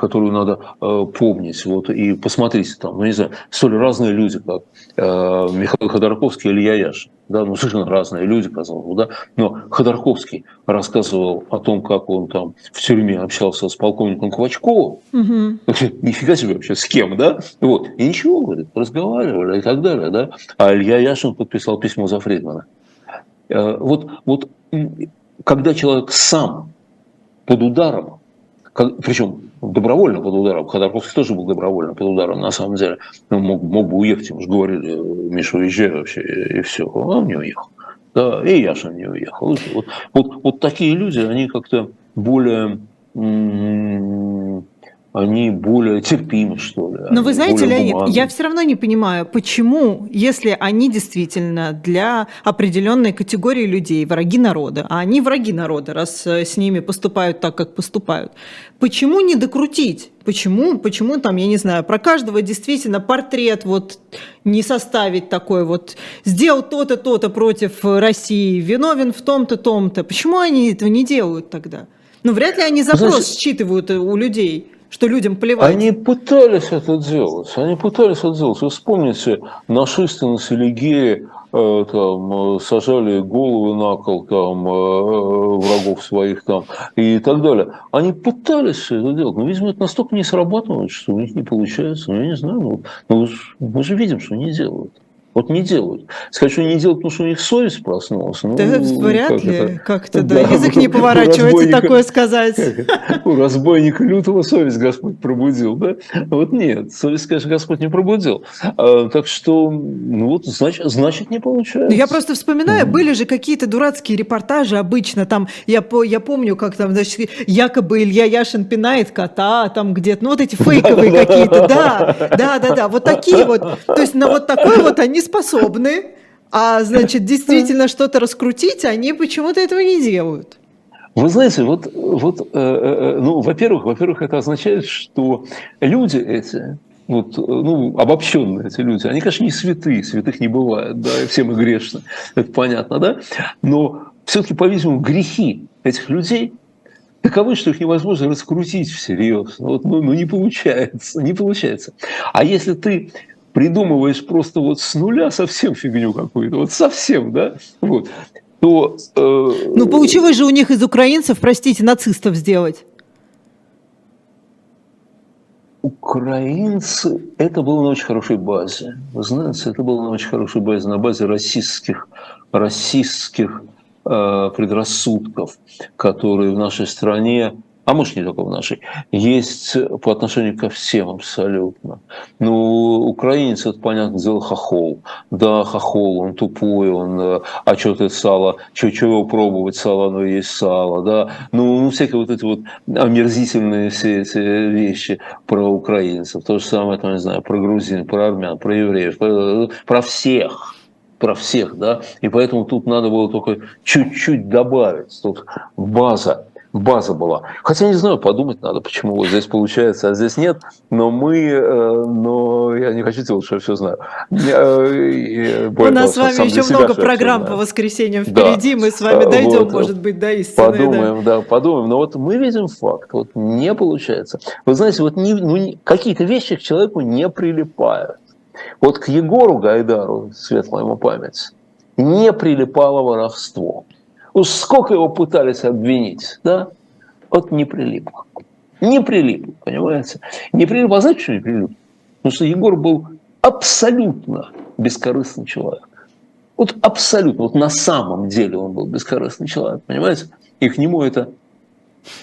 которую надо э, помнить. Вот, и посмотрите, там, ну не знаю, столь разные люди, как э, Михаил Ходорковский или Яшин. Да, ну, совершенно разные люди, казалось бы, да. Но Ходорковский рассказывал о том, как он там в тюрьме общался с полковником Квачковым. Угу. Нифига себе вообще, с кем, да? Вот. И ничего, говорит, разговаривали и так далее, да. А Илья Яшин подписал письмо за Фридмана. Э, вот, вот когда человек сам под ударом, причем добровольно под ударом, Ходорковский тоже был добровольно под ударом, на самом деле, он мог, мог бы уехать, ему же говорили, Миша, уезжай вообще, и, все, он не уехал. Да, и Яшин не уехал. Вот, вот, вот такие люди, они как-то более они более терпимы, что ли. Но вы знаете, Леонид, гуманны. я все равно не понимаю, почему, если они действительно для определенной категории людей враги народа, а они враги народа, раз э, с ними поступают так, как поступают, почему не докрутить? Почему, почему там, я не знаю, про каждого действительно портрет вот не составить такой вот, сделал то-то, то-то против России, виновен в том-то, том-то. Почему они этого не делают тогда? Ну, вряд ли они запрос Значит, считывают у людей что людям плевать. Они пытались это делать. Они пытались это делать. Вы вспомните, нашисты на Селигере э, там, сажали головы на кол там, э, врагов своих там, и так далее. Они пытались это делать, но, видимо, это настолько не срабатывает, что у них не получается. Ну, я не знаю, ну, ну, мы же видим, что не делают. Вот не делают. Сказать, что не делают, потому что у них совесть проснулась. Ну, да вряд как ли. Как-то, да. да. Язык не поворачивается такое сказать. У разбойника лютого совесть Господь пробудил, да? Вот нет, совесть, конечно, Господь не пробудил. А, так что, ну вот, значит, значит не получается. Ну, я просто вспоминаю, были же какие-то дурацкие репортажи обычно, там, я, я помню, как там, значит, якобы Илья Яшин пинает кота, там где-то, ну вот эти фейковые какие-то, да, да, да, да, вот такие вот. То есть на вот такой вот они способны, а значит, действительно что-то раскрутить, они почему-то этого не делают. Вы знаете, вот, вот э, э, ну, во-первых, во-первых, это означает, что люди эти, вот, ну, обобщенные эти люди, они, конечно, не святые, святых не бывает, да, и все мы грешны, это понятно, да, но все-таки, по-видимому, грехи этих людей таковы, что их невозможно раскрутить всерьез. Вот, ну, ну, не получается, не получается. А если ты придумываешь просто вот с нуля совсем фигню какую-то, вот совсем, да, вот, то... Э, ну, получилось же у них из украинцев, простите, нацистов сделать. Украинцы, это было на очень хорошей базе. Вы знаете, это было на очень хорошей базе, на базе российских, российских э, предрассудков, которые в нашей стране а может не только в нашей, есть по отношению ко всем абсолютно. Ну, украинец, это понятно, сделал хохол. Да, хохол, он тупой, он, э, а что ты сало, что, что его пробовать, сало, оно есть сало, да. Ну, ну, всякие вот эти вот омерзительные все эти вещи про украинцев. То же самое, там, не знаю, про грузин, про армян, про евреев, про, про всех про всех, да, и поэтому тут надо было только чуть-чуть добавить, тут база база была. Хотя не знаю, подумать надо, почему вот здесь получается, а здесь нет. Но мы, э, но я не хочу делать, что я все знаю. Э, У нас с вами еще много программ по воскресеньям впереди, мы с вами дойдем, может быть, до истины. Подумаем, да, подумаем. Но вот мы видим факт, вот не получается. Вы знаете, вот ну, какие-то вещи к человеку не прилипают. Вот к Егору Гайдару, светлая ему память, не прилипало воровство. Уж сколько его пытались обвинить, да, вот не прилипло. Не прилипло, понимаете? Не прилипло. А знаете, что не прилипло? Потому что Егор был абсолютно бескорыстный человек. Вот абсолютно, вот на самом деле он был бескорыстный человек, понимаете? И к нему это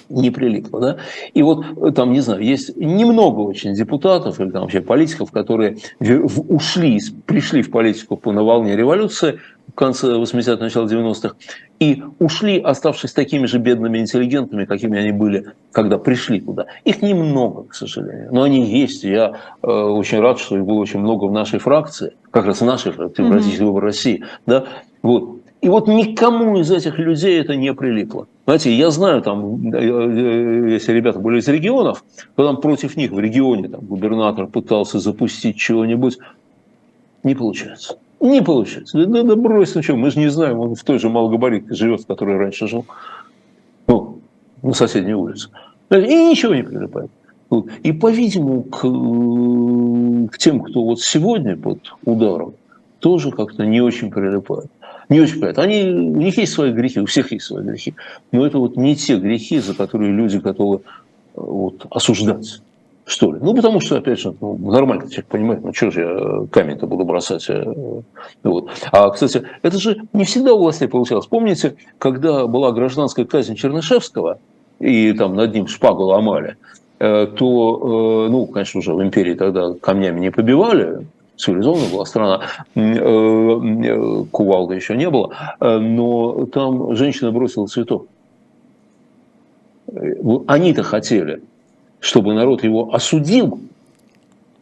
не прилипло. Да? И вот там, не знаю, есть немного очень депутатов или там вообще политиков, которые ушли, пришли в политику по на волне революции, в конце 80-х, начало 90-х, и ушли, оставшись такими же бедными интеллигентами, какими они были, когда пришли туда. Их немного, к сожалению, но они есть. Я э, очень рад, что их было очень много в нашей фракции, как раз в нашей фракции, в Российской России. Да? Вот. И вот никому из этих людей это не прилипло. Знаете, я знаю, там, э, э, если ребята были из регионов, то там против них в регионе там, губернатор пытался запустить чего-нибудь, не получается. Не получается. Да, да брось, ну что, мы же не знаем, он в той же малогабаритке живет, в которой раньше жил. Ну, на соседней улице. И ничего не прилипает. И, по-видимому, к, к тем, кто вот сегодня под ударом, тоже как-то не очень прилипает. Не очень прилипает. Они, у них есть свои грехи, у всех есть свои грехи. Но это вот не те грехи, за которые люди готовы э, вот, осуждать что ли. Ну, потому что, опять же, ну, нормально человек понимает, ну, что же я камень-то буду бросать. Э, вот. А, кстати, это же не всегда у властей получалось. Помните, когда была гражданская казнь Чернышевского, и там над ним шпагу ломали, э, то, э, ну, конечно, уже в империи тогда камнями не побивали, цивилизованная была страна, кувалды еще не было, но там женщина бросила цветок. Они-то хотели, чтобы народ его осудил,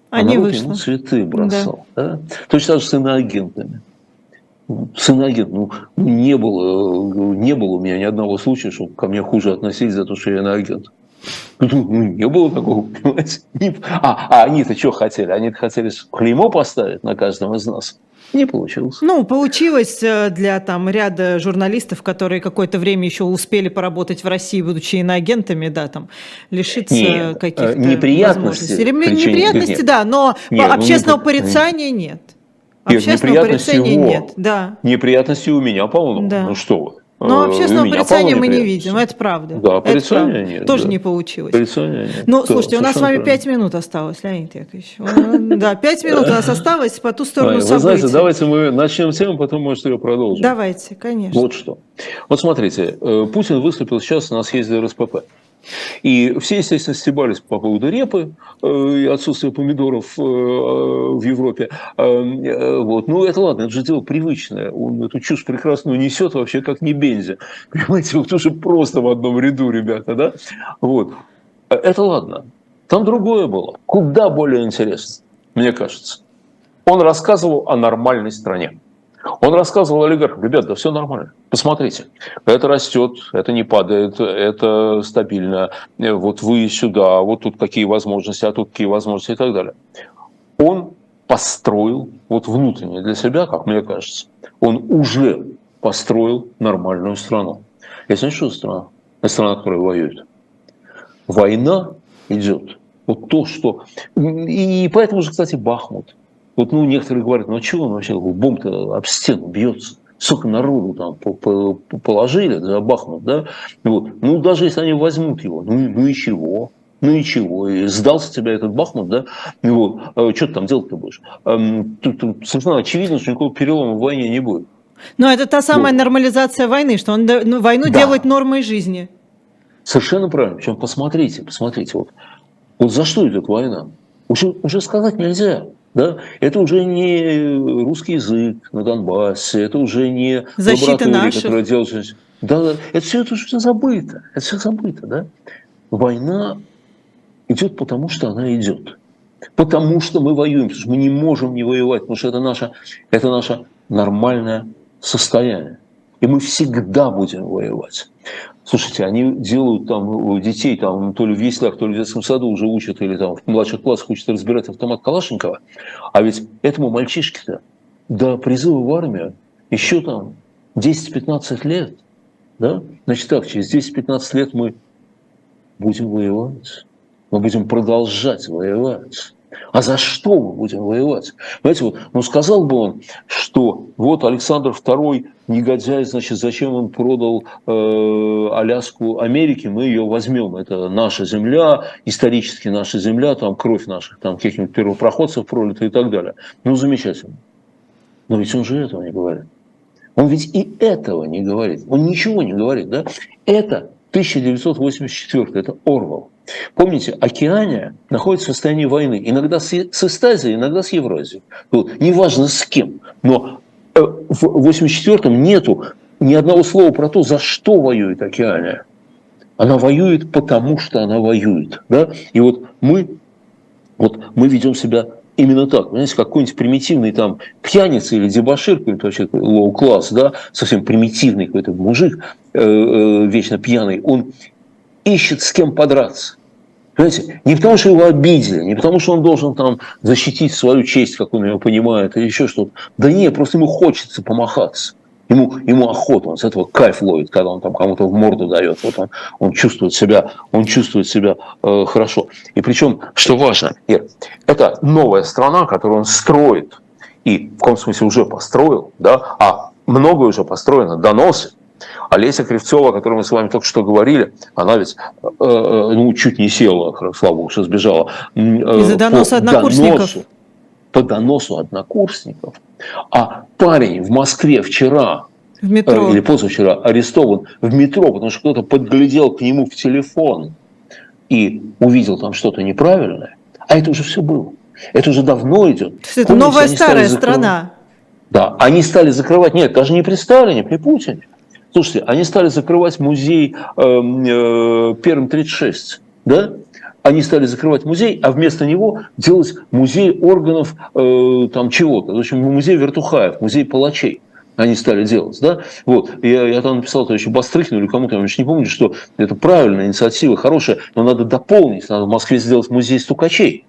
а, а народ вышло. ему цветы бросал. Да. Да? Точно так же с иноагентами. С иноагентом. Ну, не было, не было у меня ни одного случая, чтобы ко мне хуже относились за то, что я иноагент. Ну, не было такого, понимаете? А, а они-то что хотели? Они хотели клеймо поставить на каждом из нас. Не получилось. Ну, получилось э, для там ряда журналистов, которые какое-то время еще успели поработать в России, будучи иноагентами, да, там, лишиться э, каких-то неприятностей. возможностей. Неприятности, нет. да, но нет, ну, общественного ну, порицания нет. Общественного порицания нет, да. Неприятности у меня полно. Да. Ну что вы. Но общественного порицания мы не видим, это правда. Да, порицания нет. Тоже да. не получилось. Порицания нет. Ну, слушайте, у нас с вами пять минут осталось, Леонид Яковлевич. Да, пять минут у нас осталось по ту сторону событий. Вы знаете, давайте мы начнем тему, потом, может, ее продолжим. Давайте, конечно. Вот что. Вот смотрите, э, Путин выступил сейчас на съезде РСПП. И все, естественно, стебались по поводу репы э, и отсутствия помидоров э, в Европе. Э, вот. Ну, это ладно, это же дело привычное. Он эту чушь прекрасную несет вообще как не бензи. Понимаете, вот уже просто в одном ряду, ребята, да? Вот. Это ладно. Там другое было. Куда более интересно, мне кажется. Он рассказывал о нормальной стране. Он рассказывал олигархам, ребят, да все нормально, посмотрите, это растет, это не падает, это стабильно, вот вы сюда, вот тут какие возможности, а тут какие возможности и так далее. Он построил, вот внутренне для себя, как мне кажется, он уже построил нормальную страну. Я знаю, что страна? Это страна, которая воюет. Война идет. Вот то, что... И поэтому же, кстати, Бахмут – вот ну, некоторые говорят, ну а чего он вообще бомб-то об стену бьется? Сколько народу там положили за Бахмут, да? Вот. Ну, даже если они возьмут его, ну, ну и чего? Ну и чего? И сдался тебя этот Бахмут, да? Вот. А что ты там делать-то будешь? Тут, тут совершенно очевидно, что никакого перелома в войне не будет. Но это та самая вот. нормализация войны, что он ну, войну да. делает нормой жизни. Совершенно правильно. Причем посмотрите, посмотрите, вот, вот за что идет война? Уже, уже сказать нельзя. Да? Это уже не русский язык на Донбассе, это уже не Защита лаборатория, наших. которая делает... Да, это все, это все забыто. Это все забыто, да? Война идет потому, что она идет. Потому что мы воюем, потому что мы не можем не воевать, потому что это наше, это наше нормальное состояние. И мы всегда будем воевать. Слушайте, они делают там детей там то ли в яслях, то ли в детском саду уже учат, или там в младших классах учат разбирать автомат Калашникова. А ведь этому мальчишке-то до призыва в армию еще там 10-15 лет. Да? Значит так, через 10-15 лет мы будем воевать. Мы будем продолжать воевать. А за что мы будем воевать? Знаете, вот, ну сказал бы он, что вот Александр II негодяй, значит, зачем он продал э, Аляску Америке, мы ее возьмем. Это наша земля, исторически наша земля, там кровь наших, там каких-нибудь первопроходцев пролита и так далее. Ну, замечательно. Но ведь он же этого не говорит. Он ведь и этого не говорит. Он ничего не говорит, да? Это 1984, это Орвал. Помните, Океания находится в состоянии войны. Иногда с, Эстазией, иногда с Евразией. Вот. Неважно с кем. Но в 84-м нету ни одного слова про то, за что воюет Океания. Она воюет потому, что она воюет. Да? И вот мы, вот мы ведем себя именно так. Понимаете, какой-нибудь примитивный там пьяница или дебашир, какой-нибудь вообще low-class, да, совсем примитивный какой-то мужик, э, э, вечно пьяный, он ищет с кем подраться. Понимаете, не потому, что его обидели, не потому, что он должен там защитить свою честь, как он ее понимает, или еще что-то. Да нет, просто ему хочется помахаться. Ему, ему охота, он с этого кайф ловит, когда он там кому-то в морду дает. Вот он, он чувствует себя, он чувствует себя э, хорошо. И причем, что важно, Ир, это новая страна, которую он строит, и в каком смысле уже построил, да, а многое уже построено, доносы. Олеся Кривцова, о которой мы с вами только что говорили, она ведь э, э ну, чуть не села, слава богу, что сбежала. Э, Из-за доноса однокурсников. Доносу, по доносу однокурсников. А парень в Москве вчера в метро. Или позавчера арестован в метро, потому что кто-то подглядел к нему в телефон и увидел там что-то неправильное. А это уже все было. Это уже давно идет. Есть это Помните, новая старая страна. Да, они стали закрывать, нет, даже не при Сталине, при Путине. Слушайте, они стали закрывать музей э, э, Перм 36, да? они стали закрывать музей, а вместо него делать музей органов э, там чего-то. В общем, музей вертухаев, музей палачей они стали делать. Да? Вот. Я, я там написал еще Бастрыкину или кому-то, я не помню, что это правильная инициатива, хорошая, но надо дополнить, надо в Москве сделать музей стукачей.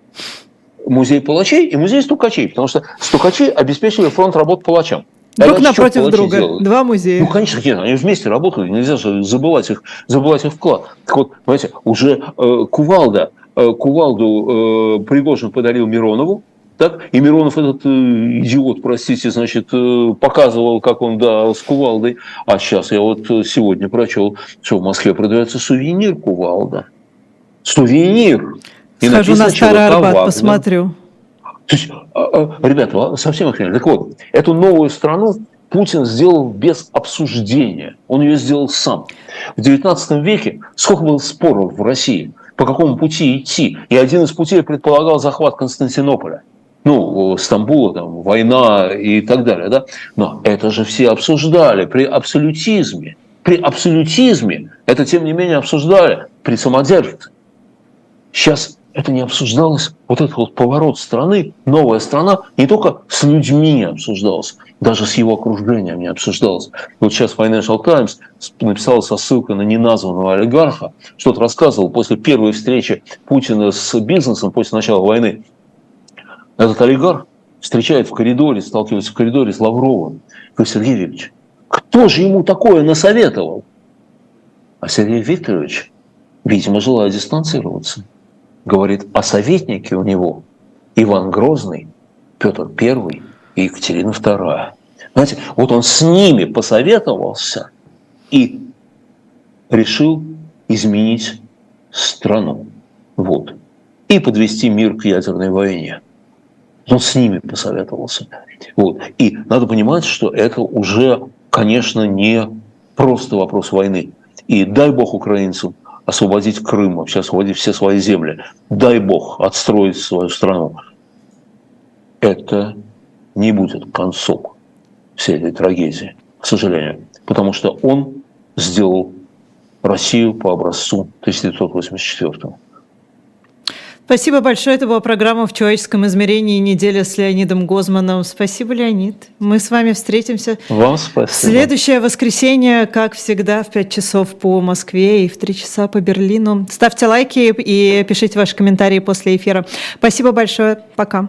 Музей палачей и музей стукачей, потому что стукачи обеспечили фронт работ палачам. Друг а напротив друга. Делают? Два музея. Ну, конечно, нет, они вместе работали, нельзя же забывать их, забывать их вклад. Так вот, понимаете, уже э, Кувалда, э, Кувалду э, Пригожин подарил Миронову, так? И Миронов этот э, идиот, простите, значит, э, показывал, как он, да, с кувалдой. А сейчас я вот э, сегодня прочел, что в Москве продается сувенир кувалда. Сувенир. И Схожу на Старый Арбат, посмотрю. То есть, а, а, ребята, совсем охренели. Так вот, эту новую страну Путин сделал без обсуждения. Он ее сделал сам. В XIX веке сколько было споров в России, по какому пути идти. И один из путей предполагал захват Константинополя. Ну, Стамбула, там, война и так далее. Да? Но это же все обсуждали при абсолютизме. При абсолютизме это, тем не менее, обсуждали при самодержце. Сейчас это не обсуждалось, вот этот вот поворот страны, новая страна, не только с людьми не обсуждалась, даже с его окружением не обсуждалось. Вот сейчас Financial Times написала со ссылкой на неназванного олигарха, что-то рассказывал после первой встречи Путина с бизнесом после начала войны. Этот олигарх встречает в коридоре, сталкивается в коридоре с Лавровым. Говорит, Сергей Викторович, кто же ему такое насоветовал? А Сергей Викторович, видимо, желая дистанцироваться – говорит о советнике у него Иван Грозный, Петр I и Екатерина II. Знаете, вот он с ними посоветовался и решил изменить страну. Вот. И подвести мир к ядерной войне. Он с ними посоветовался. Вот. И надо понимать, что это уже, конечно, не просто вопрос войны. И дай бог украинцам освободить Крым, вообще освободить все свои земли, дай бог, отстроить свою страну. Это не будет концом всей этой трагедии, к сожалению. Потому что он сделал Россию по образцу 1984 Спасибо большое. Это была программа «В человеческом измерении. Неделя с Леонидом Гозманом». Спасибо, Леонид. Мы с вами встретимся Вам спасибо. следующее воскресенье, как всегда, в 5 часов по Москве и в 3 часа по Берлину. Ставьте лайки и пишите ваши комментарии после эфира. Спасибо большое. Пока.